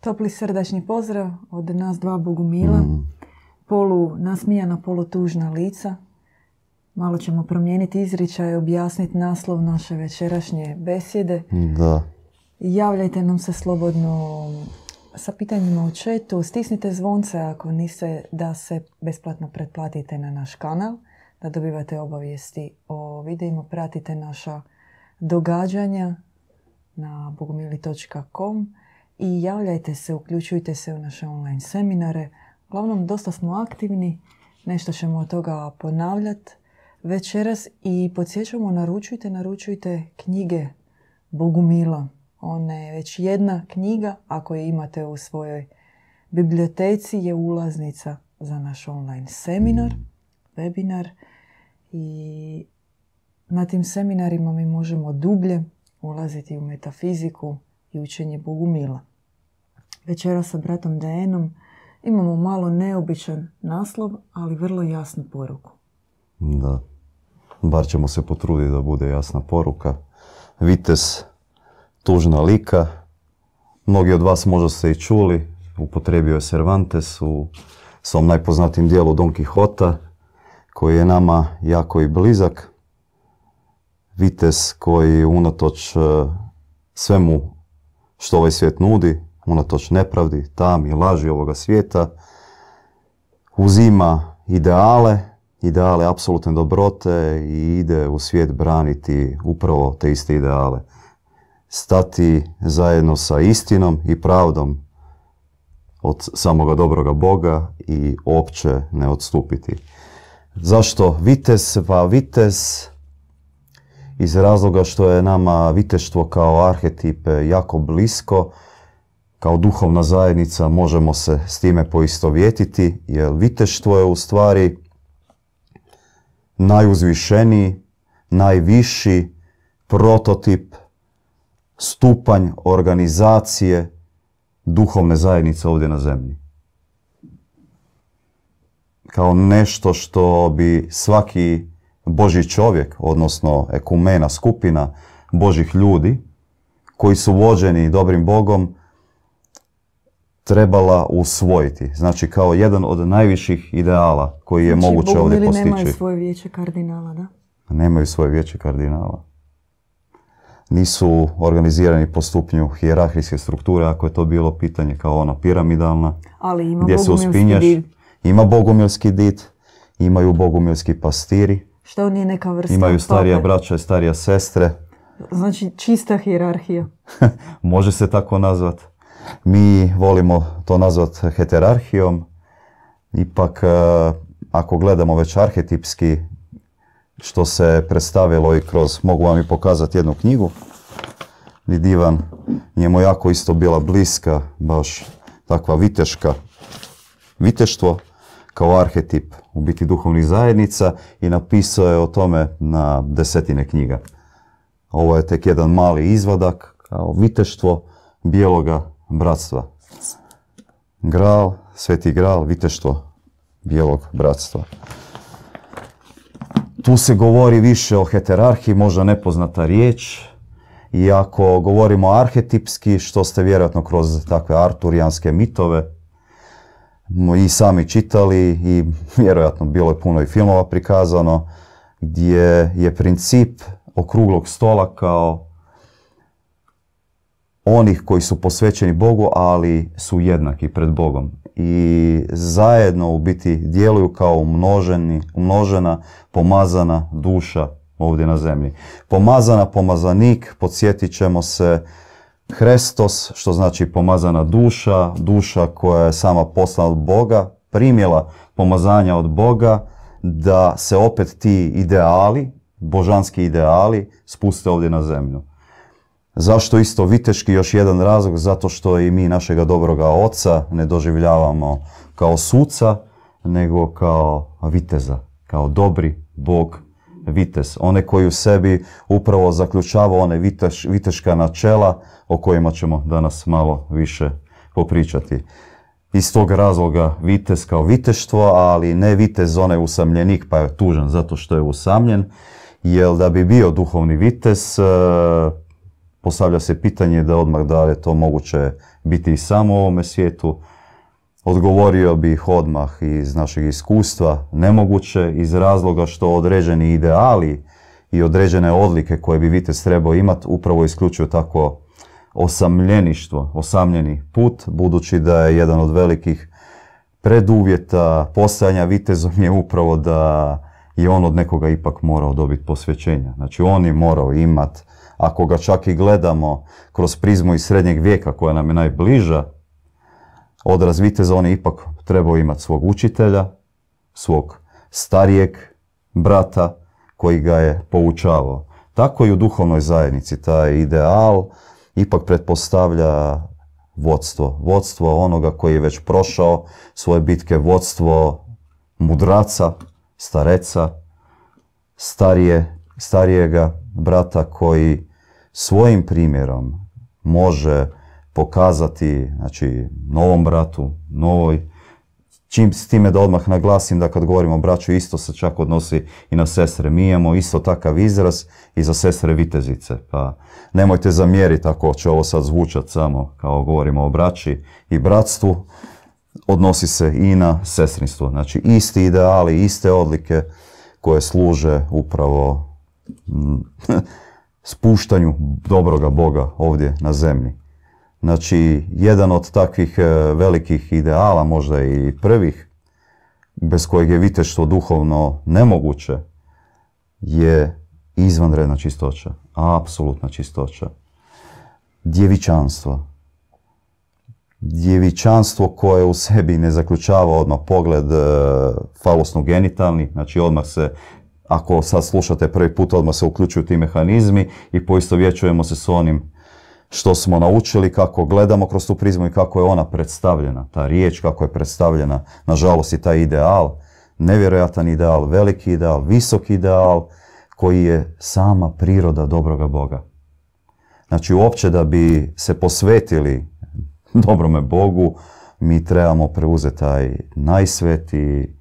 Topli srdačni pozdrav od nas dva Bogumila. Mm. Polu nasmijana, polu tužna lica. Malo ćemo promijeniti izričaj, objasniti naslov naše večerašnje besjede. Da. Javljajte nam se slobodno sa pitanjima u četu. Stisnite zvonce ako niste da se besplatno pretplatite na naš kanal, da dobivate obavijesti o videima, pratite naša događanja na bogumili.com i javljajte se, uključujte se u naše online seminare. Uglavnom, dosta smo aktivni, nešto ćemo od toga ponavljati večeras i podsjećamo, naručujte, naručujte knjige Bogumila. Ona je već jedna knjiga, ako je imate u svojoj biblioteci, je ulaznica za naš online seminar, webinar i na tim seminarima mi možemo dublje ulaziti u metafiziku i učenje Bogumila. Večera sa bratom Denom imamo malo neobičan naslov, ali vrlo jasnu poruku. Da. Bar ćemo se potruditi da bude jasna poruka. Vites, tužna lika. Mnogi od vas možda ste i čuli. Upotrebio je Cervantes u svom najpoznatijem dijelu Don Quixota, koji je nama jako i blizak. Vites koji unatoč e, svemu što ovaj svijet nudi, unatoč nepravdi, tami, laži ovoga svijeta, uzima ideale, ideale apsolutne dobrote i ide u svijet braniti upravo te iste ideale. Stati zajedno sa istinom i pravdom od samoga dobroga Boga i opće ne odstupiti. Zašto vites? Pa vites iz razloga što je nama viteštvo kao arhetip jako blisko, kao duhovna zajednica možemo se s time poistovjetiti, jer viteštvo je u stvari najuzvišeniji, najviši prototip, stupanj organizacije duhovne zajednice ovdje na zemlji. Kao nešto što bi svaki Boži čovjek, odnosno ekumena, skupina Božih ljudi, koji su vođeni dobrim Bogom, trebala usvojiti. Znači kao jedan od najviših ideala koji je Znači, moguće ovdje postići. nemaju svoje vijeće kardinala, da? Nemaju svoje vijeće kardinala. Nisu organizirani po stupnju hijerarhijske strukture, ako je to bilo pitanje kao ono piramidalna, Ali ima gdje se uspinjaš. div. Ima bogumilski dit, imaju bogumilski pastiri, Što on nije neka vrsta imaju starija pape? braća i starija sestre. Znači čista hijerarhija. Može se tako nazvat. Mi volimo to nazvat heterarhijom. Ipak, e, ako gledamo već arhetipski, što se predstavilo i kroz, mogu vam i pokazati jednu knjigu, i divan, njemu jako isto bila bliska, baš takva viteška, viteštvo kao arhetip u biti duhovnih zajednica i napisao je o tome na desetine knjiga. Ovo je tek jedan mali izvadak kao viteštvo bijeloga bratstva. Gral, sveti gral, viteštvo bijelog bratstva. Tu se govori više o heterarhiji, možda nepoznata riječ. I ako govorimo arhetipski, što ste vjerojatno kroz takve arturijanske mitove i sami čitali i vjerojatno bilo je puno i filmova prikazano, gdje je princip okruglog stola kao onih koji su posvećeni Bogu, ali su jednaki pred Bogom. I zajedno u biti djeluju kao umnoženi, umnožena, pomazana duša ovdje na zemlji. Pomazana, pomazanik, podsjetit ćemo se Hrestos, što znači pomazana duša, duša koja je sama poslana od Boga, primjela pomazanja od Boga, da se opet ti ideali, božanski ideali, spuste ovdje na zemlju. Zašto isto viteški? Još jedan razlog, zato što i mi našega dobroga oca ne doživljavamo kao suca, nego kao viteza, kao dobri bog vitez. One koji u sebi upravo zaključava one viteš, viteška načela o kojima ćemo danas malo više popričati. Iz tog razloga vitez kao viteštvo, ali ne vitez onaj usamljenik pa je tužan zato što je usamljen, jer da bi bio duhovni vitez, e, postavlja se pitanje da odmah da je to moguće biti i samo u ovome svijetu. Odgovorio bih odmah iz našeg iskustva nemoguće iz razloga što određeni ideali i određene odlike koje bi vitez trebao imati upravo isključuju tako osamljeništvo, osamljeni put, budući da je jedan od velikih preduvjeta postajanja vitezom je upravo da je on od nekoga ipak morao dobiti posvećenja. Znači on je morao imat, ako ga čak i gledamo kroz prizmu iz srednjeg vijeka koja nam je najbliža, odraz viteza on je ipak trebao imati svog učitelja, svog starijeg brata koji ga je poučavao. Tako i u duhovnoj zajednici taj ideal ipak pretpostavlja vodstvo. Vodstvo onoga koji je već prošao svoje bitke, vodstvo mudraca, stareca, starije, starijega brata koji svojim primjerom može pokazati znači, novom bratu, novoj Čim s time da odmah naglasim da kad govorimo o braću isto se čak odnosi i na sestre. Mi imamo isto takav izraz i za sestre vitezice. Pa nemojte zamjeriti ako će ovo sad zvučat samo kao govorimo o braći i bratstvu. Odnosi se i na sestrinstvo. Znači isti ideali, iste odlike koje služe upravo spuštanju dobroga Boga ovdje na zemlji. Znači, jedan od takvih e, velikih ideala, možda i prvih, bez kojeg je viteštvo duhovno nemoguće, je izvanredna čistoća, apsolutna čistoća. Djevičanstvo. Djevičanstvo koje u sebi ne zaključava odmah pogled e, falosno-genitalni, znači odmah se ako sad slušate prvi put, odmah se uključuju ti mehanizmi i poistovjećujemo se s onim što smo naučili, kako gledamo kroz tu prizmu i kako je ona predstavljena. Ta riječ kako je predstavljena, nažalost i taj ideal, nevjerojatan ideal, veliki ideal, visok ideal, koji je sama priroda dobroga Boga. Znači uopće da bi se posvetili dobrome Bogu, mi trebamo preuzeti taj najsveti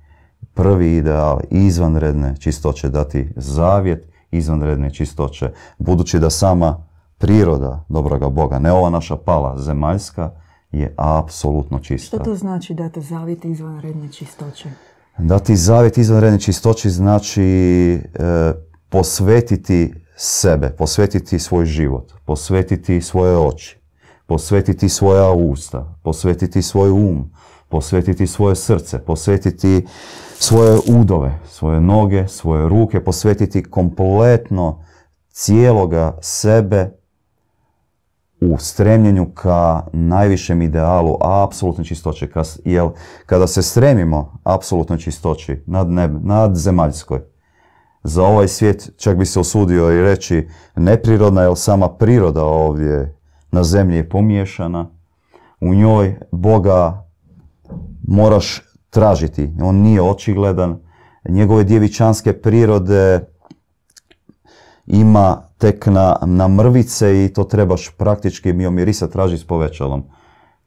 prvi ideal izvanredne čistoće, dati zavjet izvanredne čistoće, budući da sama priroda dobroga Boga, ne ova naša pala zemaljska, je apsolutno čista. Što to znači dati zavjet izvanredne čistoće? Dati zavjet izvanredne čistoće znači e, posvetiti sebe, posvetiti svoj život, posvetiti svoje oči, posvetiti svoja usta, posvetiti svoj um, posvetiti svoje srce, posvetiti svoje udove, svoje noge, svoje ruke, posvetiti kompletno cijeloga sebe u stremljenju ka najvišem idealu apsolutne čistoće. Jer kada se stremimo apsolutnoj čistoći nad, neb, nad zemaljskoj, za ovaj svijet čak bi se osudio i reći neprirodna, jer sama priroda ovdje na zemlji je pomiješana. U njoj Boga moraš tražiti. On nije očigledan. Njegove djevičanske prirode ima tek na, na mrvice i to trebaš praktički miomirisa tražiti s povećalom.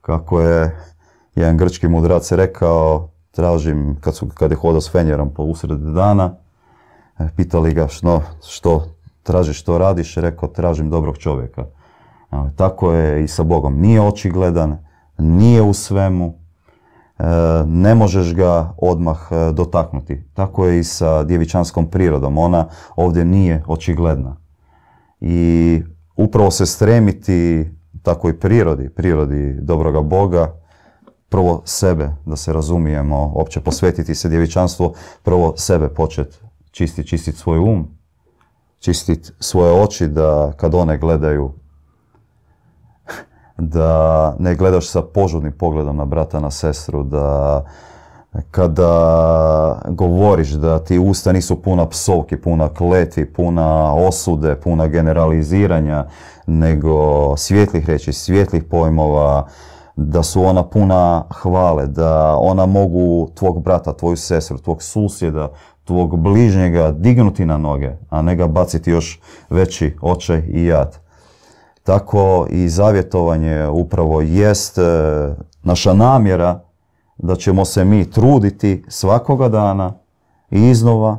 Kako je jedan grčki mudrac rekao, tražim, kad, su, kad je hodao s Fenjerom po usred dana, pitali ga što, što tražiš, što radiš, rekao tražim dobrog čovjeka. Tako je i sa Bogom. Nije očigledan, nije u svemu, ne možeš ga odmah e, dotaknuti. Tako je i sa djevičanskom prirodom. Ona ovdje nije očigledna i upravo se stremiti takvoj prirodi, prirodi dobroga Boga, prvo sebe, da se razumijemo, opće posvetiti se djevičanstvu, prvo sebe početi čistiti, čistiti svoj um, čistiti svoje oči da kad one gledaju, da ne gledaš sa požudnim pogledom na brata, na sestru, da kada govoriš da ti usta nisu puna psovki, puna kleti, puna osude, puna generaliziranja, nego svjetlih reći, svjetlih pojmova, da su ona puna hvale, da ona mogu tvog brata, tvoju sestru, tvog susjeda, tvog bližnjega dignuti na noge, a ne ga baciti još veći očaj i jad. Tako i zavjetovanje upravo jest e, naša namjera da ćemo se mi truditi svakoga dana i iznova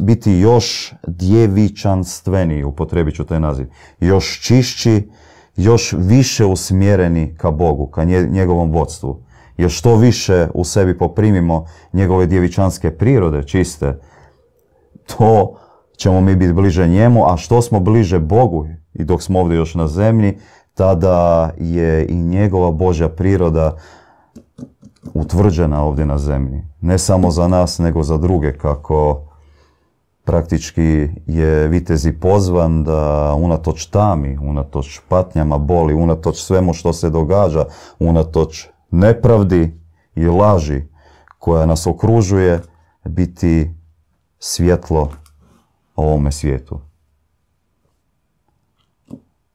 biti još djevičanstveniji, upotrebit ću taj naziv, još čišći, još više usmjereni ka Bogu, ka njegovom vodstvu. Jer što više u sebi poprimimo njegove djevičanske prirode čiste, to ćemo mi biti bliže njemu, a što smo bliže Bogu i dok smo ovdje još na zemlji, tada je i njegova Božja priroda utvrđena ovdje na zemlji. Ne samo za nas, nego za druge, kako praktički je vitezi pozvan da unatoč tami, unatoč patnjama, boli, unatoč svemu što se događa, unatoč nepravdi i laži koja nas okružuje, biti svjetlo ovome svijetu.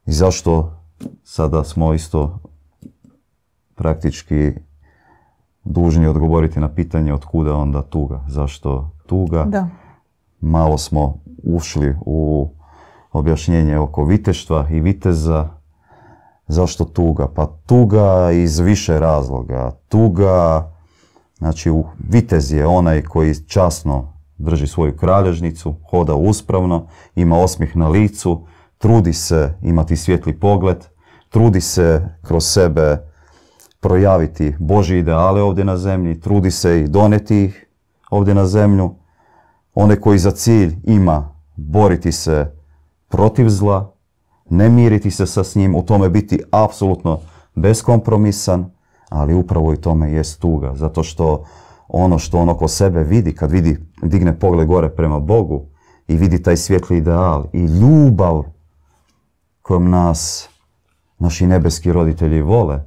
I zašto sada smo isto praktički dužni odgovoriti na pitanje od kuda onda tuga. Zašto tuga? Da. Malo smo ušli u objašnjenje oko viteštva i viteza. Zašto tuga? Pa tuga iz više razloga. Tuga, znači vitez je onaj koji časno drži svoju kralježnicu, hoda uspravno, ima osmih na licu, trudi se imati svjetli pogled, trudi se kroz sebe projaviti Boži ideale ovdje na zemlji, trudi se i doneti ih ovdje na zemlju. One koji za cilj ima boriti se protiv zla, ne miriti se sa s njim, u tome biti apsolutno beskompromisan, ali upravo i tome jest tuga, zato što ono što on oko sebe vidi, kad vidi, digne pogled gore prema Bogu i vidi taj svjetli ideal i ljubav kojom nas naši nebeski roditelji vole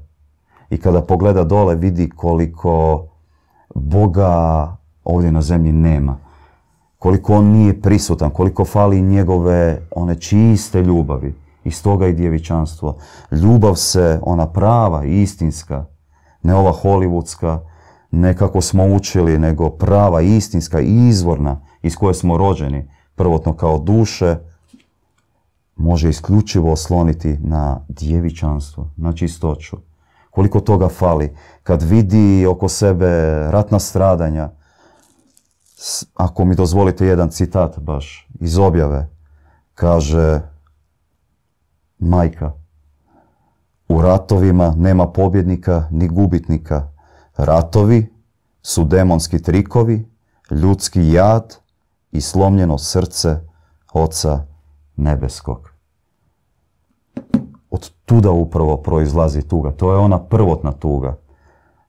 i kada pogleda dole vidi koliko Boga ovdje na zemlji nema. Koliko on nije prisutan, koliko fali njegove one čiste ljubavi. I stoga i djevičanstvo. Ljubav se, ona prava, istinska, ne ova hollywoodska, ne kako smo učili, nego prava, istinska, izvorna, iz koje smo rođeni, prvotno kao duše, može isključivo osloniti na djevičanstvo, na čistoću. Koliko toga fali. Kad vidi oko sebe ratna stradanja, ako mi dozvolite jedan citat baš iz objave, kaže majka, u ratovima nema pobjednika ni gubitnika. Ratovi su demonski trikovi, ljudski jad i slomljeno srce Oca nebeskog. Od tuda upravo proizlazi tuga. To je ona prvotna tuga.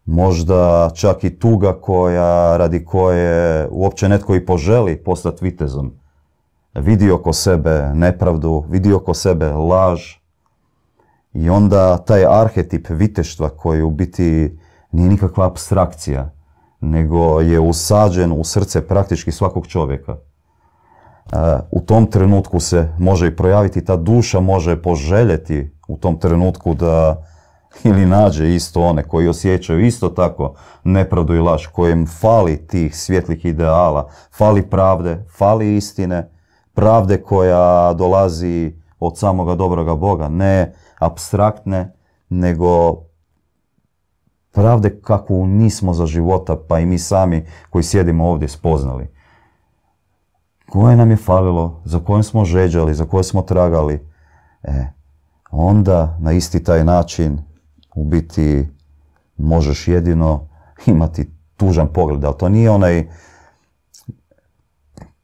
Možda čak i tuga koja, radi koje uopće netko i poželi postati vitezom. Vidi oko sebe nepravdu, vidi oko sebe laž. I onda taj arhetip viteštva koji u biti nije nikakva abstrakcija, nego je usađen u srce praktički svakog čovjeka. U tom trenutku se može i projaviti, ta duša može poželjeti u tom trenutku da ili nađe isto one koji osjećaju isto tako nepravdu i laž, kojem fali tih svjetlih ideala, fali pravde, fali istine, pravde koja dolazi od samoga dobroga Boga, ne abstraktne, nego pravde kakvu nismo za života, pa i mi sami koji sjedimo ovdje spoznali. Koje nam je falilo, za kojim smo žeđali, za koje smo tragali, e, onda na isti taj način u biti možeš jedino imati tužan pogled, ali to nije onaj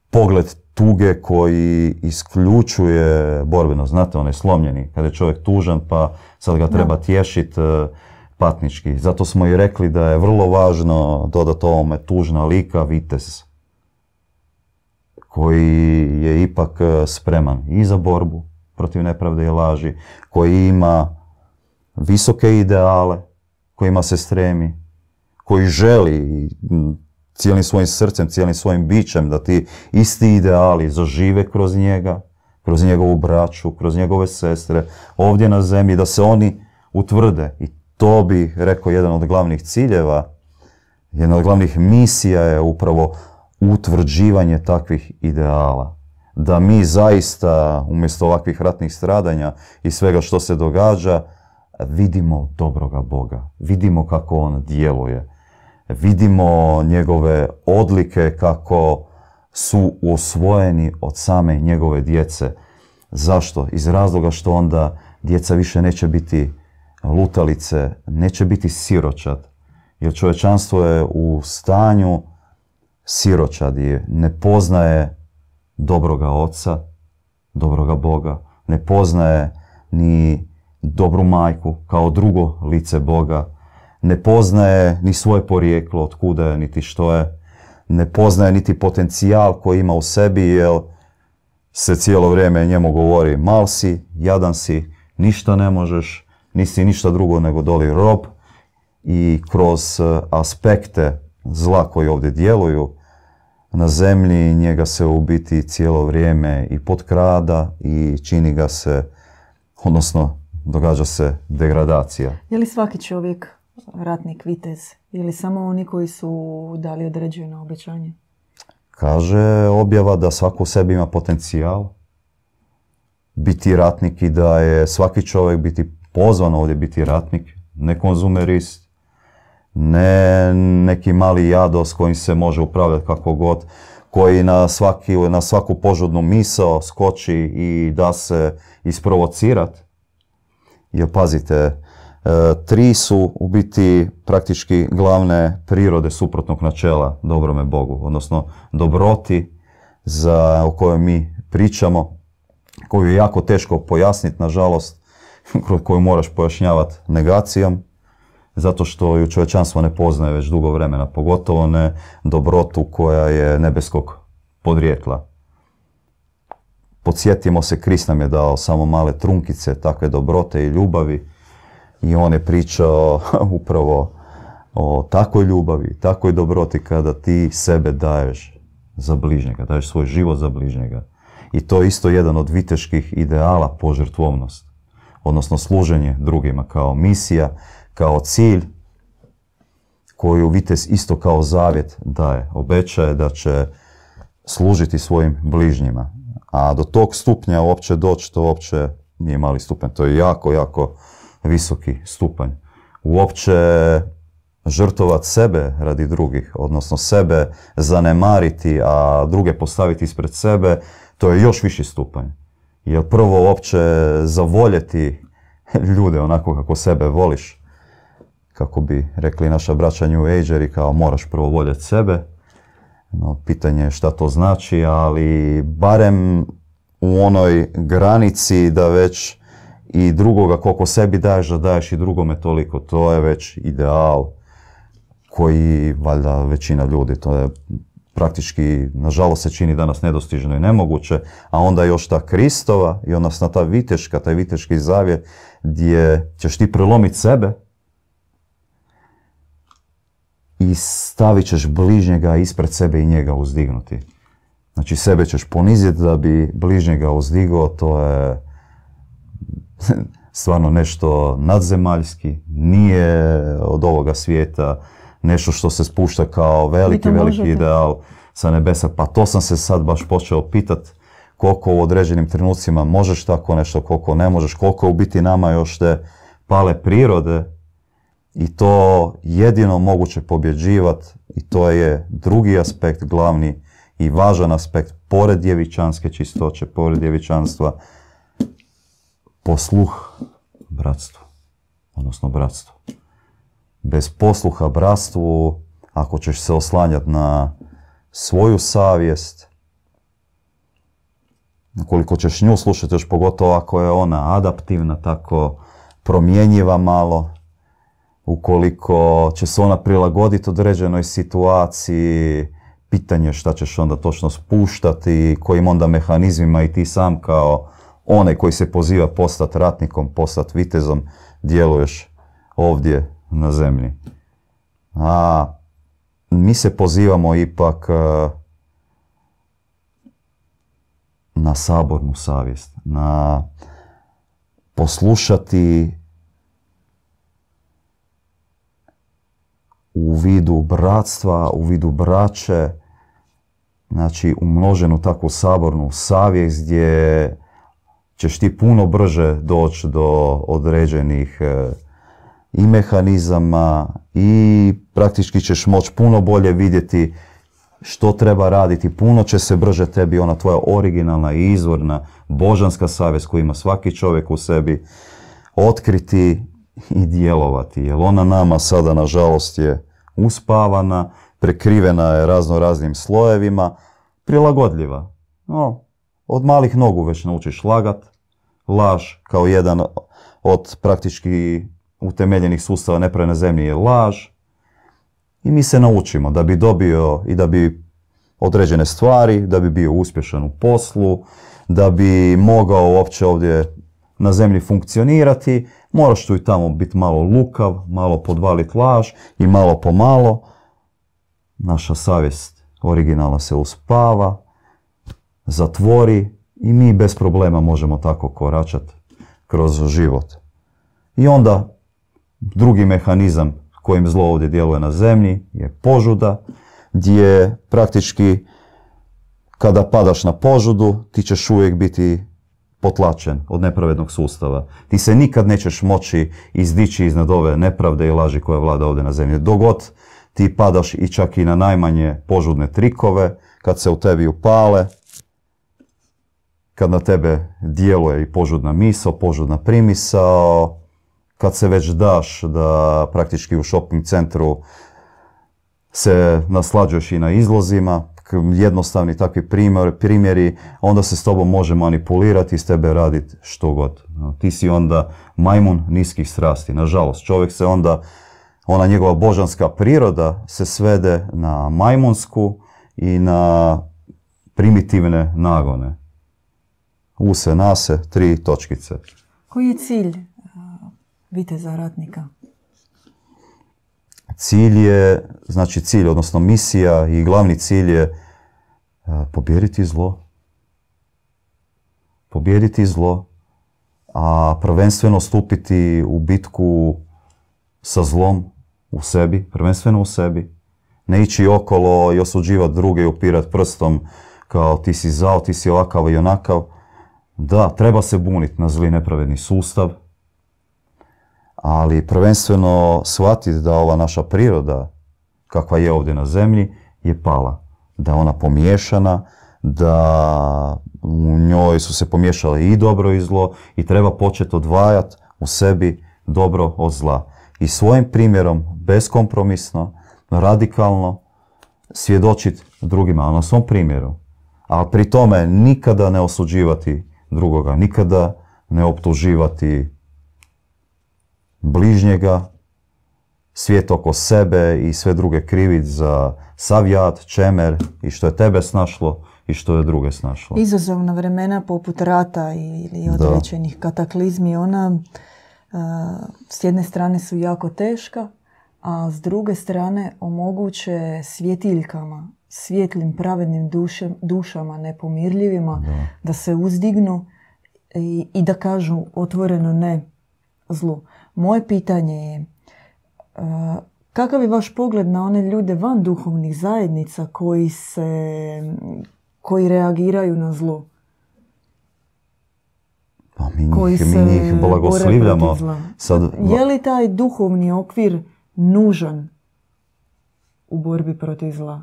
pogled tuge koji isključuje borbeno. Znate, onaj slomljeni, kada je čovjek tužan pa sad ga treba tješiti e, patnički. Zato smo i rekli da je vrlo važno dodati ovome tužna lika vitez koji je ipak e, spreman i za borbu protiv nepravde i laži, koji ima visoke ideale, kojima se stremi, koji želi cijelim svojim srcem, cijelim svojim bićem da ti isti ideali zažive kroz njega, kroz njegovu braću, kroz njegove sestre, ovdje na zemlji, da se oni utvrde. I to bi, rekao, jedan od glavnih ciljeva, jedna od glavnih misija je upravo utvrđivanje takvih ideala. Da mi zaista, umjesto ovakvih ratnih stradanja i svega što se događa, vidimo dobroga Boga. Vidimo kako On djeluje. Vidimo njegove odlike kako su osvojeni od same njegove djece. Zašto? Iz razloga što onda djeca više neće biti lutalice, neće biti siročad. Jer čovječanstvo je u stanju siročadi, ne poznaje dobroga oca, dobroga Boga, ne poznaje ni dobru majku kao drugo lice Boga, ne poznaje ni svoje porijeklo, od kuda je, niti što je, ne poznaje niti potencijal koji ima u sebi, jer se cijelo vrijeme njemu govori mal si, jadan si, ništa ne možeš, nisi ništa drugo nego doli rob i kroz e, aspekte zla koji ovdje djeluju na zemlji njega se u biti cijelo vrijeme i potkrada i čini ga se, odnosno događa se degradacija. Je li svaki čovjek ratnik, vitez ili samo oni koji su dali određeno obećanje? Kaže objava da svako u sebi ima potencijal biti ratnik i da je svaki čovjek biti pozvan ovdje biti ratnik, ne konzumerist, ne neki mali jado s kojim se može upravljati kako god, koji na, svaki, na svaku požudnu misao skoči i da se isprovocirat. Jer pazite, e, tri su u biti praktički glavne prirode suprotnog načela dobrome Bogu, odnosno dobroti za, o kojoj mi pričamo, koju je jako teško pojasniti, nažalost, koju moraš pojašnjavati negacijom, zato što ju čovječanstvo ne poznaje već dugo vremena, pogotovo ne dobrotu koja je nebeskog podrijetla. Podsjetimo se, Krist nam je dao samo male trunkice takve dobrote i ljubavi i on je pričao upravo o takvoj ljubavi, takvoj dobroti kada ti sebe daješ za bližnjega, daješ svoj život za bližnjega. I to je isto jedan od viteških ideala požrtvovnost, odnosno služenje drugima kao misija, kao cilj koju vitez isto kao zavjet daje. Obećaje da će služiti svojim bližnjima. A do tog stupnja uopće doći, to uopće nije mali stupanj. To je jako, jako visoki stupanj. Uopće žrtovat sebe radi drugih, odnosno sebe zanemariti, a druge postaviti ispred sebe, to je još viši stupanj. Jer prvo uopće zavoljeti ljude onako kako sebe voliš, kako bi rekli naša braća New Ageri, kao moraš prvo voljeti sebe. No, pitanje je šta to znači, ali barem u onoj granici da već i drugoga koliko sebi daješ, da daješ i drugome toliko. To je već ideal koji valjda većina ljudi, to je praktički, nažalost se čini danas nedostižno i nemoguće, a onda još ta Kristova i odnosno ta viteška, taj viteški zavjet gdje ćeš ti prelomiti sebe, i stavit ćeš bližnjega ispred sebe i njega uzdignuti. Znači sebe ćeš poniziti da bi bližnjega uzdigao, to je stvarno nešto nadzemaljski, nije od ovoga svijeta, nešto što se spušta kao veliki, veliki ideal sa nebesa. Pa to sam se sad baš počeo pitat koliko u određenim trenucima možeš tako nešto, koliko ne možeš, koliko u biti nama još te pale prirode i to jedino moguće pobjeđivati i to je drugi aspekt, glavni i važan aspekt, pored djevičanske čistoće, pored djevičanstva, posluh bratstvu, odnosno bratstvu. Bez posluha bratstvu, ako ćeš se oslanjati na svoju savjest, koliko ćeš nju slušati, još pogotovo ako je ona adaptivna, tako promjenjiva malo, ukoliko će se ona prilagoditi određenoj situaciji, pitanje šta ćeš onda točno spuštati, kojim onda mehanizmima i ti sam kao onaj koji se poziva postati ratnikom, postati vitezom, djeluješ ovdje na zemlji. A mi se pozivamo ipak e, na sabornu savjest, na poslušati u vidu bratstva, u vidu braće, znači umnoženu takvu sabornu savjest gdje ćeš ti puno brže doći do određenih e, i mehanizama i praktički ćeš moći puno bolje vidjeti što treba raditi, puno će se brže tebi ona tvoja originalna i izvorna božanska savjest koju ima svaki čovjek u sebi otkriti i djelovati. Jer ona nama sada, nažalost, je uspavana, prekrivena je razno raznim slojevima, prilagodljiva. No, od malih nogu već naučiš lagat, laž kao jedan od praktički utemeljenih sustava nepravne zemlje je laž. I mi se naučimo da bi dobio i da bi određene stvari, da bi bio uspješan u poslu, da bi mogao uopće ovdje na zemlji funkcionirati, moraš tu i tamo biti malo lukav, malo podvaliti laž i malo po malo. Naša savjest originalna se uspava, zatvori i mi bez problema možemo tako koračati kroz život. I onda drugi mehanizam kojim zlo ovdje djeluje na zemlji je požuda, gdje praktički kada padaš na požudu ti ćeš uvijek biti potlačen od nepravednog sustava. Ti se nikad nećeš moći izdići iznad ove nepravde i laži koje vlada ovdje na zemlji. Dogod ti padaš i čak i na najmanje požudne trikove, kad se u tebi upale, kad na tebe djeluje i požudna misao, požudna primisao, kad se već daš da praktički u shopping centru se naslađuješ i na izlozima, jednostavni takvi primjer, primjeri, onda se s tobom može manipulirati i s tebe raditi što god. Ti si onda majmun niskih strasti. Nažalost, čovjek se onda, ona njegova božanska priroda se svede na majmunsku i na primitivne nagone. Use, nase, tri točkice. Koji je cilj viteza ratnika? Cilj je, znači cilj, odnosno misija i glavni cilj je e, pobijediti zlo. Pobijediti zlo, a prvenstveno stupiti u bitku sa zlom u sebi, prvenstveno u sebi. Ne ići okolo i osuđivati druge i upirat prstom kao ti si zao, ti si ovakav i onakav. Da, treba se buniti na zli nepravedni sustav, ali prvenstveno shvatiti da ova naša priroda, kakva je ovdje na zemlji, je pala. Da je ona pomiješana, da u njoj su se pomiješale i dobro i zlo i treba početi odvajati u sebi dobro od zla. I svojim primjerom, beskompromisno, radikalno, svjedočiti drugima, na svom primjeru. A pri tome nikada ne osuđivati drugoga, nikada ne optuživati bližnjega, svijet oko sebe i sve druge krivit za savjat, čemer i što je tebe snašlo i što je druge snašlo. Izazovna vremena poput rata ili određenih kataklizmi, ona s jedne strane su jako teška, a s druge strane omoguće svjetiljkama, svjetlim, pravednim dušama, nepomirljivima, da. se uzdignu i, i da kažu otvoreno ne zlu. Moje pitanje je, kakav je vaš pogled na one ljude van duhovnih zajednica koji se, koji reagiraju na zlo? Pa mi njih, koji mi njih blagoslivljamo. Sad... Je li taj duhovni okvir nužan u borbi protiv zla?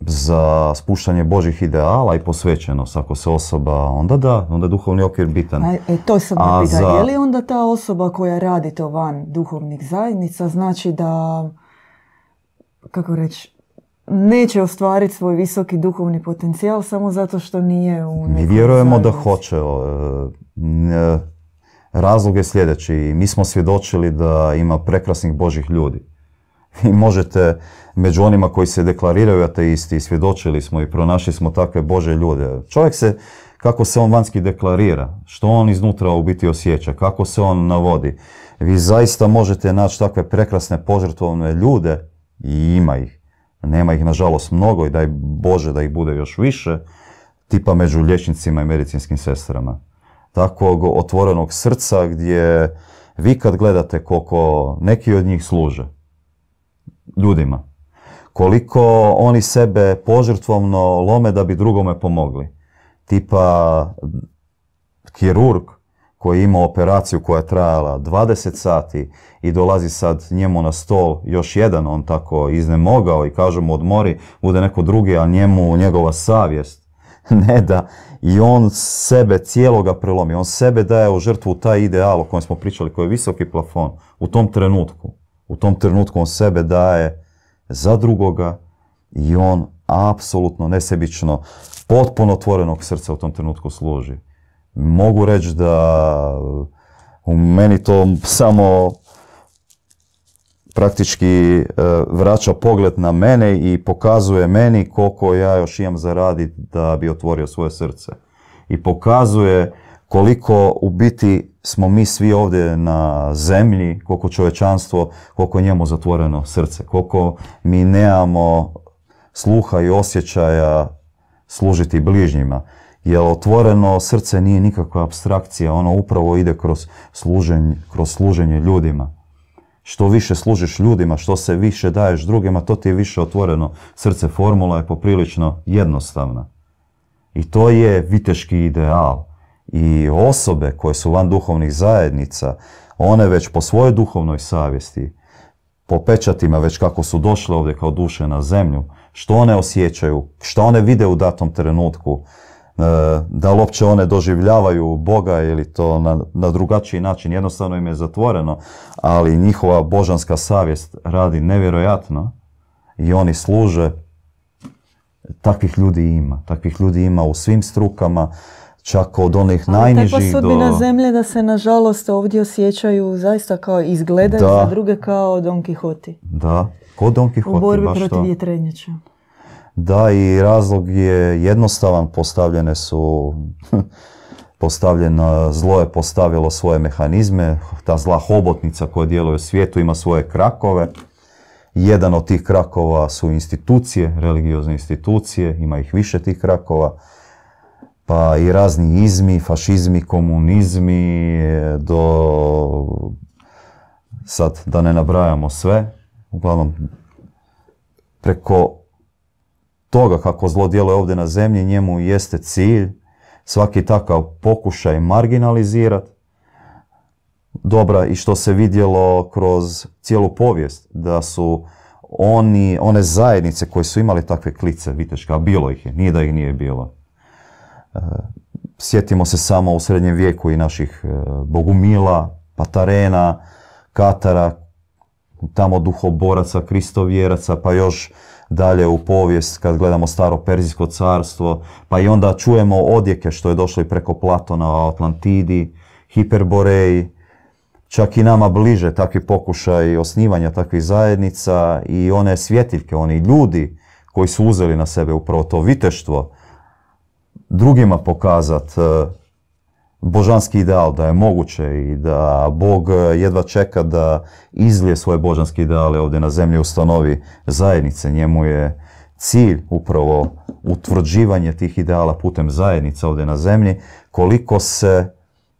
Za spuštanje Božih ideala i posvećenost. Ako se osoba, onda da, onda je duhovni okvir bitan. A, e, to sam A za... Je li onda ta osoba koja radi to van duhovnih zajednica, znači da, kako reći, neće ostvariti svoj visoki duhovni potencijal samo zato što nije u Mi vjerujemo da hoće. Razlog je sljedeći. Mi smo svjedočili da ima prekrasnih Božih ljudi. Vi možete među onima koji se deklariraju ateisti, svjedočili smo i pronašli smo takve Bože ljude. Čovjek se, kako se on vanjski deklarira, što on iznutra u biti osjeća, kako se on navodi. Vi zaista možete naći takve prekrasne požrtvovne ljude i ima ih. Nema ih nažalost mnogo i daj Bože da ih bude još više, tipa među liječnicima i medicinskim sestrama. Takvog otvorenog srca gdje vi kad gledate koliko neki od njih služe ljudima, koliko oni sebe požrtvovno lome da bi drugome pomogli. Tipa kirurg koji je imao operaciju koja je trajala 20 sati i dolazi sad njemu na stol još jedan, on tako iznemogao i kaže mu odmori, bude neko drugi, a njemu njegova savjest ne da i on sebe cijeloga prelomi, on sebe daje u žrtvu taj ideal o kojem smo pričali, koji je visoki plafon, u tom trenutku. U tom trenutku on sebe daje za drugoga i on apsolutno nesebično, potpuno otvorenog srca u tom trenutku služi. Mogu reći da u meni to samo praktički e, vraća pogled na mene i pokazuje meni koliko ja još imam za raditi da bi otvorio svoje srce. I pokazuje koliko u biti smo mi svi ovdje na zemlji, koliko čovečanstvo, koliko je njemu zatvoreno srce, koliko mi nemamo sluha i osjećaja služiti bližnjima. Jer otvoreno srce nije nikakva abstrakcija, ono upravo ide kroz služenje, kroz služenje ljudima. Što više služiš ljudima, što se više daješ drugima, to ti je više otvoreno srce. Formula je poprilično jednostavna. I to je viteški ideal. I osobe koje su van duhovnih zajednica, one već po svojoj duhovnoj savjesti, po pečatima već kako su došle ovdje kao duše na zemlju, što one osjećaju, što one vide u datom trenutku, e, da li uopće one doživljavaju Boga ili to na, na drugačiji način, jednostavno im je zatvoreno, ali njihova božanska savjest radi nevjerojatno i oni služe. Takvih ljudi ima, takvih ljudi ima u svim strukama, čak od onih najnižih do... Takva sudbina zemlje da se nažalost ovdje osjećaju zaista kao izgledaju za druge kao Don Quixote. Da, ko Don Quixote, U borbi protiv vjetrenjača. Da, i razlog je jednostavan, postavljene su, postavljeno, zlo je postavilo svoje mehanizme, ta zla hobotnica koja djeluje u svijetu ima svoje krakove. Jedan od tih krakova su institucije, religiozne institucije, ima ih više tih krakova, pa i razni izmi, fašizmi, komunizmi, do sad da ne nabrajamo sve, uglavnom preko toga kako zlo djeluje ovdje na zemlji, njemu jeste cilj svaki takav pokušaj marginalizirati. Dobra i što se vidjelo kroz cijelu povijest, da su oni, one zajednice koje su imali takve klice viteška, a bilo ih je, nije da ih nije bilo. Sjetimo se samo u srednjem vijeku i naših e, bogumila, patarena, katara, tamo duhoboraca, kristovjeraca, pa još dalje u povijest kad gledamo staro Perzijsko carstvo, pa i onda čujemo odjeke što je došlo i preko Platona Atlantidi, Hiperboreji, čak i nama bliže takvi pokušaj osnivanja takvih zajednica i one svjetiljke, oni ljudi koji su uzeli na sebe upravo to viteštvo, drugima pokazat božanski ideal, da je moguće i da Bog jedva čeka da izlije svoje božanske ideale ovdje na zemlji ustanovi zajednice. Njemu je cilj upravo utvrđivanje tih ideala putem zajednica ovdje na zemlji, koliko se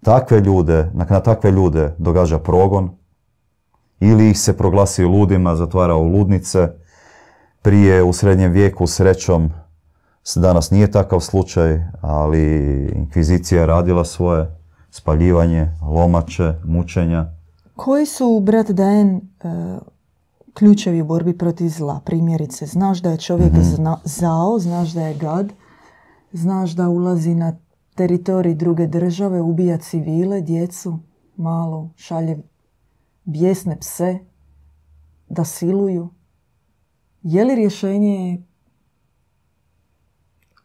takve ljude, na takve ljude događa progon, ili ih se proglasi ludima, zatvara u ludnice. Prije u srednjem vijeku srećom Danas nije takav slučaj, ali inkvizicija radila svoje spaljivanje, lomače, mučenja. Koji su, brat Dajen, e, ključevi u borbi protiv zla? Primjerice, znaš da je čovjek mm zao, znaš da je gad, znaš da ulazi na teritorij druge države, ubija civile, djecu, malo, šalje bijesne pse, da siluju. Je li rješenje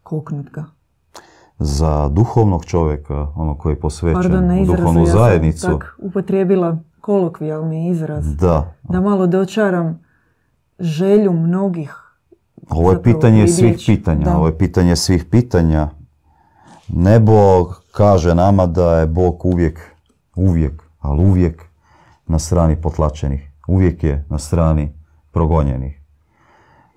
koknut ga. Za duhovnog čovjeka, ono koji je posvećen Pardon, duhovnu zajednicu. Ja sam tak upotrijebila kolokvijalni izraz. Da. Da malo dočaram želju mnogih. Ovo je pitanje svih pitanja. Ovo je pitanje svih pitanja. Nebo kaže nama da je Bog uvijek, uvijek, ali uvijek na strani potlačenih. Uvijek je na strani progonjenih.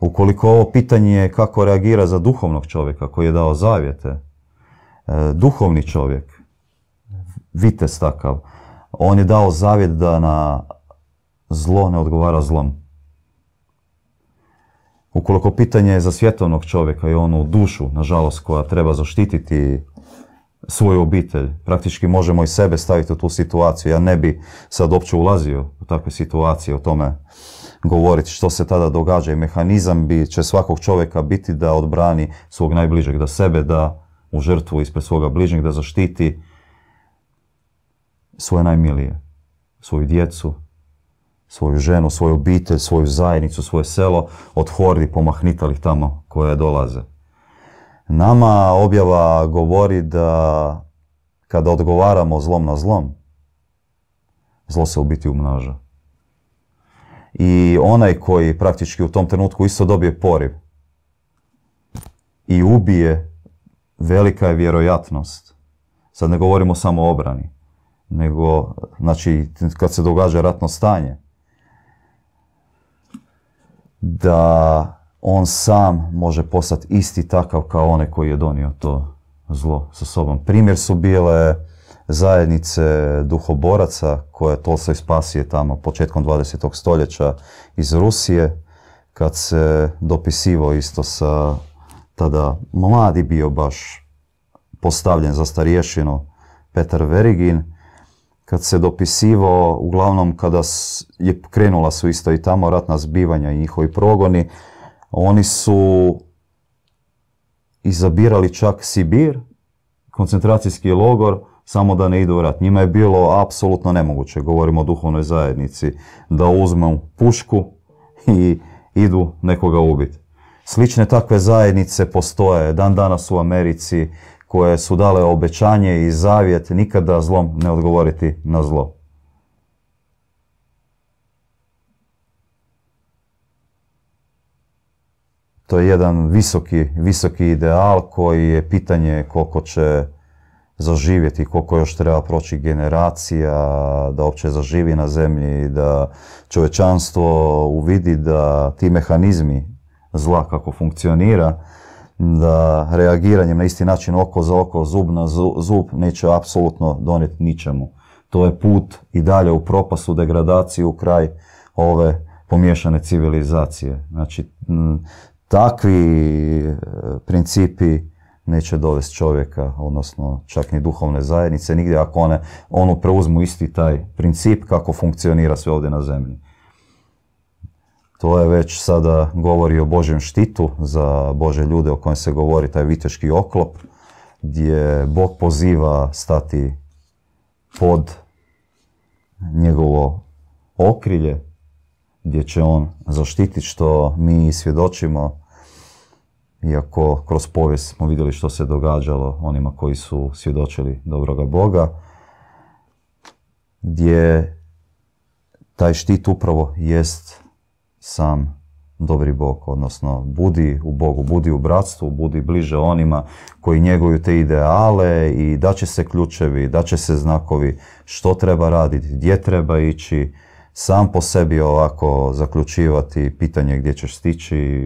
Ukoliko ovo pitanje je kako reagira za duhovnog čovjeka koji je dao zavjete, e, duhovni čovjek, vitez takav, on je dao zavjet da na zlo ne odgovara zlom. Ukoliko pitanje je za svjetovnog čovjeka i onu dušu, nažalost, koja treba zaštititi svoju obitelj. Praktički možemo i sebe staviti u tu situaciju. Ja ne bi sad uopće ulazio u takve situacije, o tome govoriti što se tada događa i mehanizam bi će svakog čovjeka biti da odbrani svog najbližeg, da sebe da u žrtvu ispred svoga bližnjeg, da zaštiti svoje najmilije, svoju djecu, svoju ženu, svoju obitelj, svoju zajednicu, svoje selo od hordi pomahnitalih tamo koje dolaze. Nama objava govori da kada odgovaramo zlom na zlom, zlo se u biti umnaža. I onaj koji praktički u tom trenutku isto dobije poriv i ubije, velika je vjerojatnost. Sad ne govorimo samo o obrani, nego znači kad se događa ratno stanje, da on sam može postati isti takav kao onaj koji je donio to zlo sa sobom. Primjer su bile zajednice duhoboraca koje Tolstoj spasije tamo početkom 20. stoljeća iz Rusije kad se dopisivao isto sa tada mladi bio baš postavljen za starješinu Petar Verigin kad se dopisivao, uglavnom kada je krenula su isto i tamo ratna zbivanja i njihovi progoni, oni su izabirali čak Sibir, koncentracijski logor, samo da ne idu u rat. Njima je bilo apsolutno nemoguće, govorimo o duhovnoj zajednici, da uzmu pušku i idu nekoga ubiti. Slične takve zajednice postoje dan danas u Americi koje su dale obećanje i zavjet nikada zlom ne odgovoriti na zlo. To je jedan visoki, visoki ideal koji je pitanje koliko će zaživjeti, koliko još treba proći generacija da uopće zaživi na zemlji, da čovečanstvo uvidi da ti mehanizmi zla kako funkcionira, da reagiranjem na isti način oko za oko, zub na zub neće apsolutno donijeti ničemu. To je put i dalje u propasu, degradaciju, u kraj ove pomiješane civilizacije. Znači, takvi e, principi neće dovesti čovjeka, odnosno čak ni duhovne zajednice, nigdje ako one, ono preuzmu isti taj princip kako funkcionira sve ovdje na zemlji. To je već sada govori o Božjem štitu za Bože ljude o kojem se govori taj viteški oklop, gdje Bog poziva stati pod njegovo okrilje, gdje će on zaštiti što mi svjedočimo, iako kroz povijest smo vidjeli što se događalo onima koji su svjedočili dobroga Boga, gdje taj štit upravo jest sam dobri Bog, odnosno budi u Bogu, budi u bratstvu, budi bliže onima koji njeguju te ideale i da će se ključevi, da će se znakovi što treba raditi, gdje treba ići, sam po sebi ovako zaključivati pitanje gdje ćeš stići,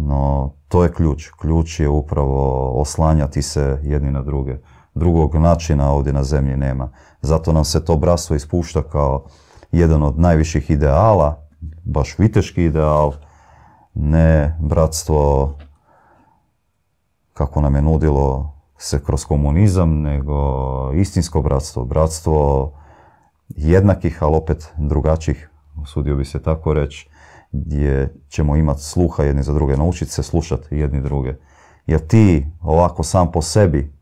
no to je ključ. Ključ je upravo oslanjati se jedni na druge. Drugog načina ovdje na zemlji nema. Zato nam se to bratstvo ispušta kao jedan od najviših ideala, baš viteški ideal, ne bratstvo kako nam je nudilo se kroz komunizam, nego istinsko bratstvo, bratstvo jednakih, ali opet drugačijih, usudio bi se tako reći, gdje ćemo imati sluha jedni za druge, naučiti se slušati jedni druge. Jer ti ovako sam po sebi,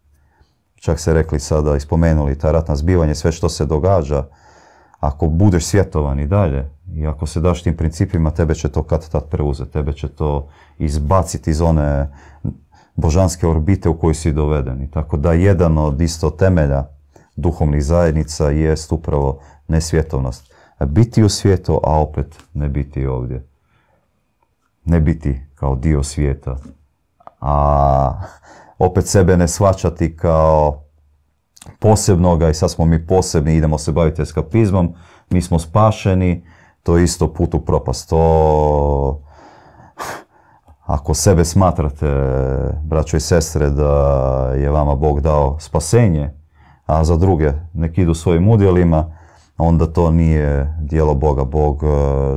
čak se rekli sada i spomenuli ta ratna zbivanje, sve što se događa, ako budeš svjetovan i dalje i ako se daš tim principima, tebe će to kad tad preuzeti, tebe će to izbaciti iz one božanske orbite u kojoj si doveden. tako da jedan od isto temelja duhovnih zajednica jest upravo nesvjetovnost. Biti u svijetu, a opet ne biti ovdje. Ne biti kao dio svijeta. A opet sebe ne svačati kao posebnoga i sad smo mi posebni, idemo se baviti eskapizmom, mi smo spašeni, to je isto put u propast. To, ako sebe smatrate, braćo i sestre, da je vama Bog dao spasenje, a za druge nek idu svojim udjelima, onda to nije dijelo Boga. Bog e,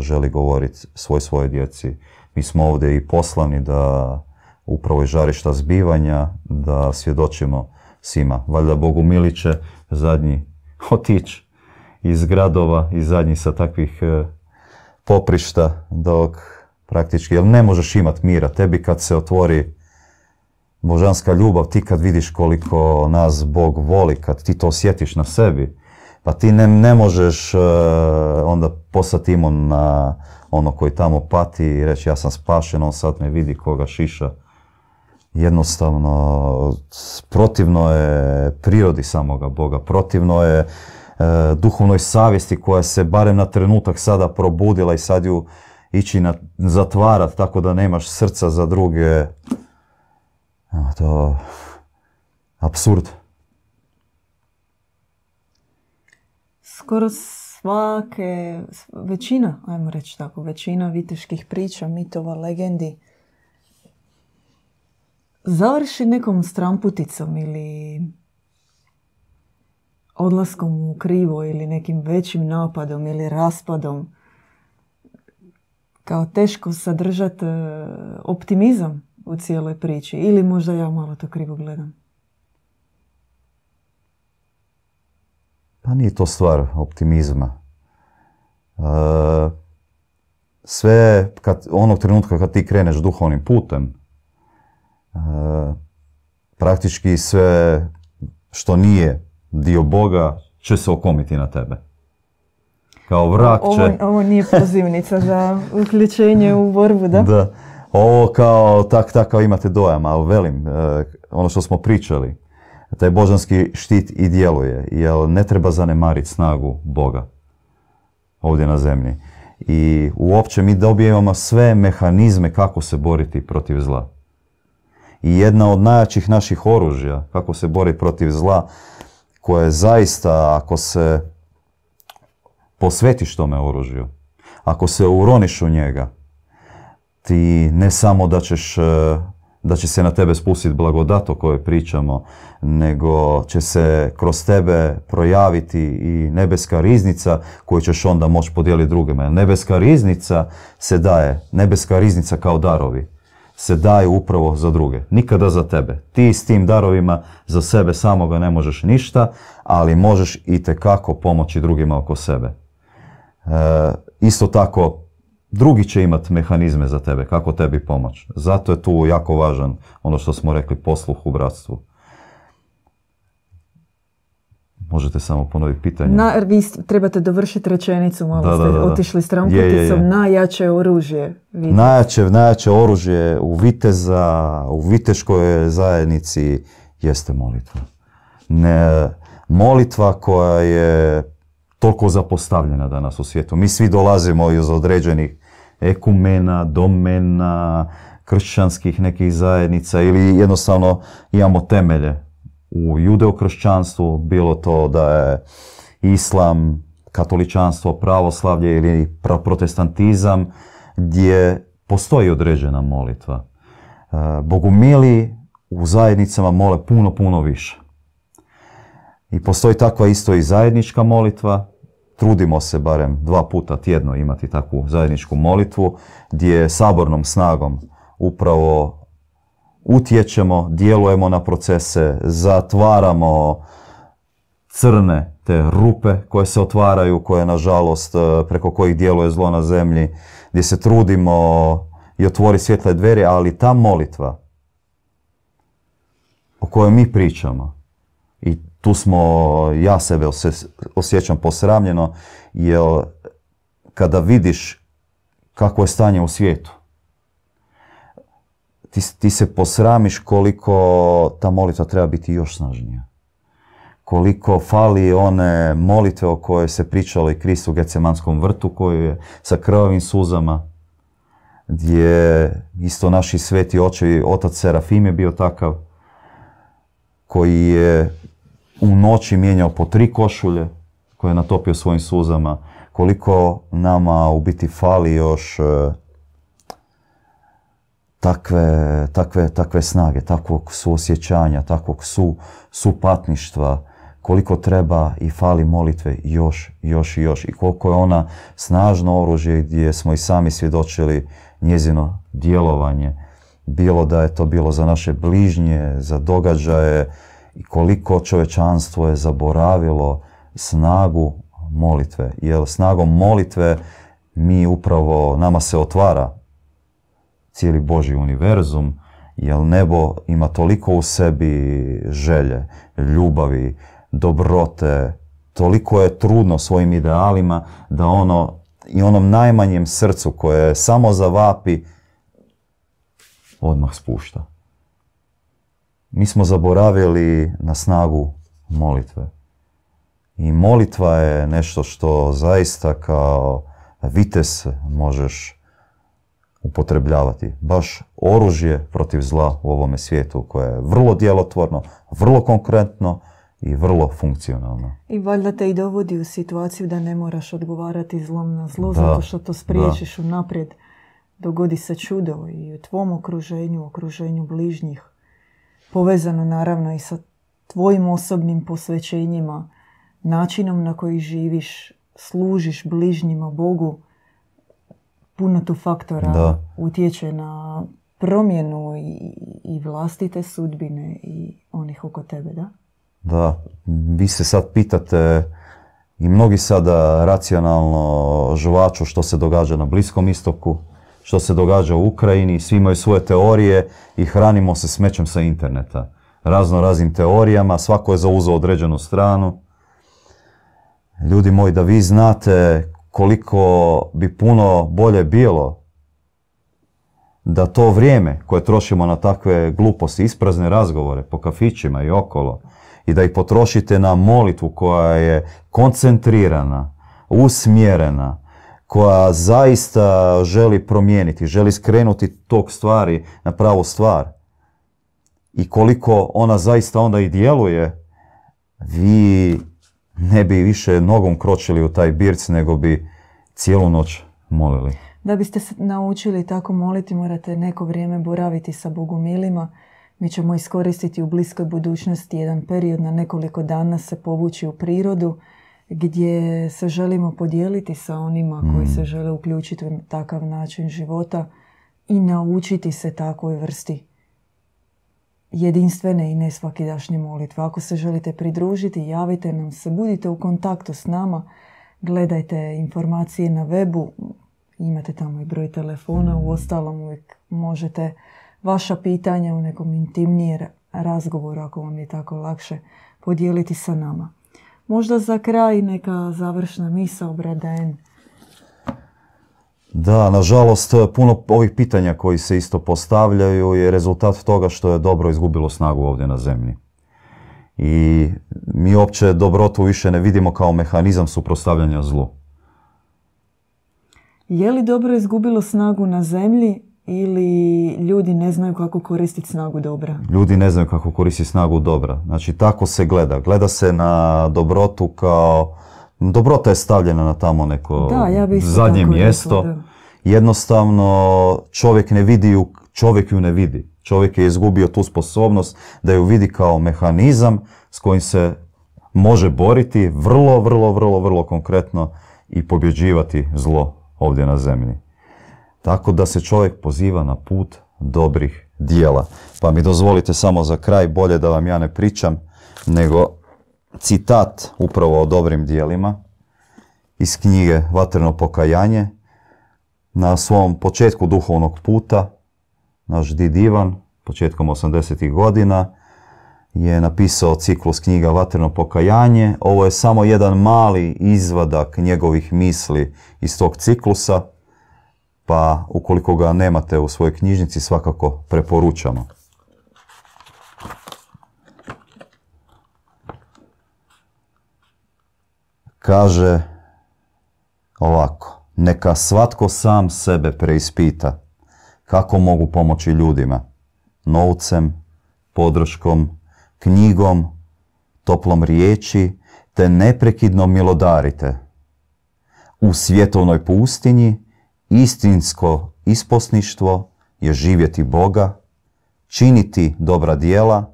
želi govoriti svoj svoje djeci. Mi smo ovdje i poslani da upravo iz žarišta zbivanja, da svjedočimo svima. Valjda Bogu miliće zadnji otići iz gradova i zadnji sa takvih e, poprišta dok praktički, jer ne možeš imat mira. Tebi kad se otvori božanska ljubav, ti kad vidiš koliko nas Bog voli, kad ti to osjetiš na sebi, pa ti ne, ne možeš uh, onda poslati imun na ono koji tamo pati i reći ja sam spašen, on sad me vidi koga šiša. Jednostavno, protivno je prirodi samoga Boga, protivno je uh, duhovnoj savjesti koja se barem na trenutak sada probudila i sad ju ići na, zatvarat tako da nemaš srca za druge. To absurd. Skoro svake, većina, ajmo reći tako, većina viteških priča, mitova, legendi završi nekom stramputicom ili odlaskom u krivo ili nekim većim napadom ili raspadom. Kao teško sadržati e, optimizam u cijeloj priči. Ili možda ja malo to krivo gledam. Pa nije to stvar optimizma. E, sve, kad, onog trenutka kad ti kreneš duhovnim putem, e, praktički sve što nije dio Boga će se okomiti na tebe. Kao vrak će... Ovo, ovo nije pozivnica za uključenje u borbu, da? Da. Ovo kao, tak, tak kao imate dojam, ali velim, e, ono što smo pričali, taj božanski štit i djeluje, jer ne treba zanemariti snagu Boga ovdje na zemlji. I uopće mi dobijemo sve mehanizme kako se boriti protiv zla. I jedna od najjačih naših oružja kako se boriti protiv zla, koje zaista ako se posvetiš tome oružju, ako se uroniš u njega, ti ne samo da ćeš da će se na tebe spustiti blagodat o kojoj pričamo, nego će se kroz tebe projaviti i nebeska riznica koju ćeš onda moći podijeliti drugima. Nebeska riznica se daje, nebeska riznica kao darovi se daje upravo za druge, nikada za tebe. Ti s tim darovima za sebe samoga ne možeš ništa, ali možeš i kako pomoći drugima oko sebe. E, isto tako, drugi će imati mehanizme za tebe, kako tebi pomoć. Zato je tu jako važan ono što smo rekli, posluh u bratstvu. Možete samo ponoviti pitanje. Na, vi trebate dovršiti rečenicu, malo ste otišli stramputicom, najjače oružje. Najjače, najjače oružje u viteza, u viteškoj zajednici jeste molitva. Ne, molitva koja je toliko zapostavljena danas u svijetu. Mi svi dolazimo iz određenih ekumena, domena, kršćanskih nekih zajednica ili jednostavno imamo temelje u judeokršćanstvu, bilo to da je islam, katoličanstvo, pravoslavlje ili protestantizam, gdje postoji određena molitva. E, bogumili u zajednicama mole puno, puno više. I postoji takva isto i zajednička molitva, trudimo se barem dva puta tjedno imati takvu zajedničku molitvu gdje sabornom snagom upravo utječemo, djelujemo na procese, zatvaramo crne te rupe koje se otvaraju, koje nažalost e, preko kojih djeluje zlo na zemlji, gdje se trudimo i otvori svjetle dveri, ali ta molitva o kojoj mi pričamo tu smo, ja sebe osjećam posramljeno, jer kada vidiš kako je stanje u svijetu, ti, ti se posramiš koliko ta molitva treba biti još snažnija. Koliko fali one molitve o kojoj se pričalo i Kristu u Gecemanskom vrtu, koju je sa krvavim suzama, gdje isto naši sveti očevi, otac Serafim je bio takav, koji je u noći mijenjao po tri košulje koje je natopio svojim suzama, koliko nama u biti fali još e, takve, takve, takve snage, takvog suosjećanja, takvog su, supatništva, koliko treba i fali molitve još, još i još. I koliko je ona snažno oružje gdje smo i sami svjedočili njezino djelovanje, bilo da je to bilo za naše bližnje, za događaje I koliko čovečanstvo je zaboravilo snagu molitve. Jer snagom molitve mi upravo, nama se otvara cijeli Boži univerzum, jer nebo ima toliko u sebi želje, ljubavi, dobrote, toliko je trudno svojim idealima da ono i onom najmanjem srcu koje samo zavapi odmah spušta. Mi smo zaboravili na snagu molitve. I molitva je nešto što zaista kao vites možeš upotrebljavati. Baš oružje protiv zla u ovome svijetu koje je vrlo djelotvorno, vrlo konkretno i vrlo funkcionalno. I valjda te i dovodi u situaciju da ne moraš odgovarati zlom na zlo, zato što to spriječiš unaprijed. Dogodi se čudo i u tvom okruženju, okruženju bližnjih. Povezano naravno i sa tvojim osobnim posvećenjima, načinom na koji živiš, služiš bližnjima Bogu, puno tu faktora Da. utječe na promjenu i, i vlastite sudbine i onih oko tebe, da? Da, vi se sad pitate i mnogi sada racionalno žvaču što se događa na Bliskom istoku, što se događa u Ukrajini, svi imaju svoje teorije i hranimo se smećem sa interneta. Razno raznim teorijama, svako je zauzeo određenu stranu. Ljudi moji, da vi znate koliko bi puno bolje bilo da to vrijeme koje trošimo na takve gluposti, isprazne razgovore po kafićima i okolo, i da ih potrošite na molitvu koja je koncentrirana, usmjerena, koja zaista želi promijeniti, želi skrenuti tog stvari na pravu stvar. I koliko ona zaista onda i djeluje, vi ne bi više nogom kročili u taj birc, nego bi cijelu noć molili. Da biste se naučili tako moliti, morate neko vrijeme boraviti sa bogumilima. Mi ćemo iskoristiti u bliskoj budućnosti jedan period na nekoliko dana se povući u prirodu gdje se želimo podijeliti sa onima koji se žele uključiti u takav način života i naučiti se takvoj vrsti jedinstvene i nesvakidašnje molitve. Ako se želite pridružiti, javite nam se, budite u kontaktu s nama, gledajte informacije na webu, imate tamo i broj telefona, u ostalom uvijek možete vaša pitanja u nekom intimnijem razgovoru, ako vam je tako lakše, podijeliti sa nama. Možda za kraj neka završna misa Bradaen. Da, nažalost, puno ovih pitanja koji se isto postavljaju je rezultat toga što je dobro izgubilo snagu ovdje na zemlji. I mi uopće dobrotu više ne vidimo kao mehanizam suprotstavljanja zlu. Je li dobro izgubilo snagu na zemlji ili ljudi ne znaju kako koristiti snagu dobra? Ljudi ne znaju kako koristi snagu dobra. Znači, tako se gleda. Gleda se na dobrotu kao... Dobrota je stavljena na tamo neko Da, ja bi zadnje rekla, mjesto. da. Jednostavno, čovjek ne vidi ju, čovjek ju ne vidi. Čovjek je izgubio tu sposobnost da ju vidi kao mehanizam s kojim se može boriti vrlo, vrlo, vrlo, vrlo konkretno i pobjeđivati zlo ovdje na zemlji. Tako da se čovjek poziva na put dobrih dijela. Pa mi dozvolite samo za kraj, bolje da vam ja ne pričam, nego citat upravo o dobrim dijelima iz knjige Vatreno pokajanje. Na svom početku duhovnog puta, naš did Ivan, početkom 80. godina, je napisao ciklus knjiga Vatreno pokajanje. Ovo je samo jedan mali izvadak njegovih misli iz tog ciklusa, pa ukoliko ga nemate u svojoj knjižnici, svakako preporučamo. Kaže ovako, neka svatko sam sebe preispita kako mogu pomoći ljudima, novcem, podrškom, knjigom, toplom riječi, te neprekidno milodarite. U svjetovnoj pustinji istinsko isposništvo je živjeti Boga, činiti dobra dijela,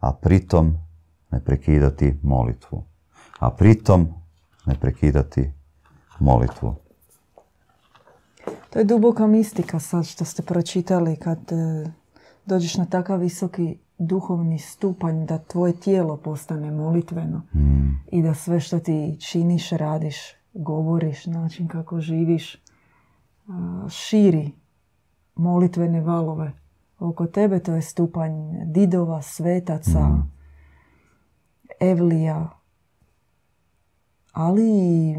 a pritom ne prekidati molitvu. A pritom ne prekidati molitvu. To je duboka mistika sad što ste pročitali kad e, dođeš na takav visoki duhovni stupanj da tvoje tijelo postane molitveno Mm. i da sve što ti činiš, radiš, govoriš, način kako živiš, širi molitvene valove oko tebe. To je stupanj didova, svetaca, Mm. evlija, ali i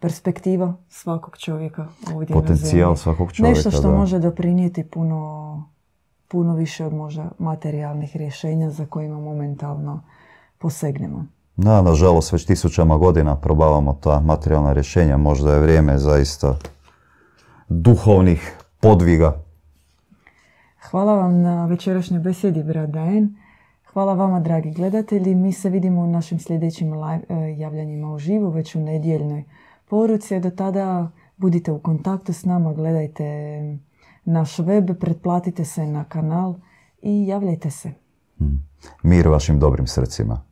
perspektiva svakog čovjeka ovdje Potencijal svakog čovjeka, Nešto što da. može doprinijeti puno, puno više od možda materijalnih rješenja za kojima momentalno posegnemo. Da, nažalost, već tisućama godina probavamo ta materijalna rješenja. Možda je vrijeme zaista duhovnih podviga. Hvala vam na večerašnjoj besedi, brat Dajen. Hvala vama, dragi gledatelji. Mi se vidimo u našim sljedećim live, e, javljanjima u živu, već u nedjeljnoj poruci. Do tada budite u kontaktu s nama, gledajte naš web, pretplatite se na kanal i javljajte se. Mir vašim dobrim srcima.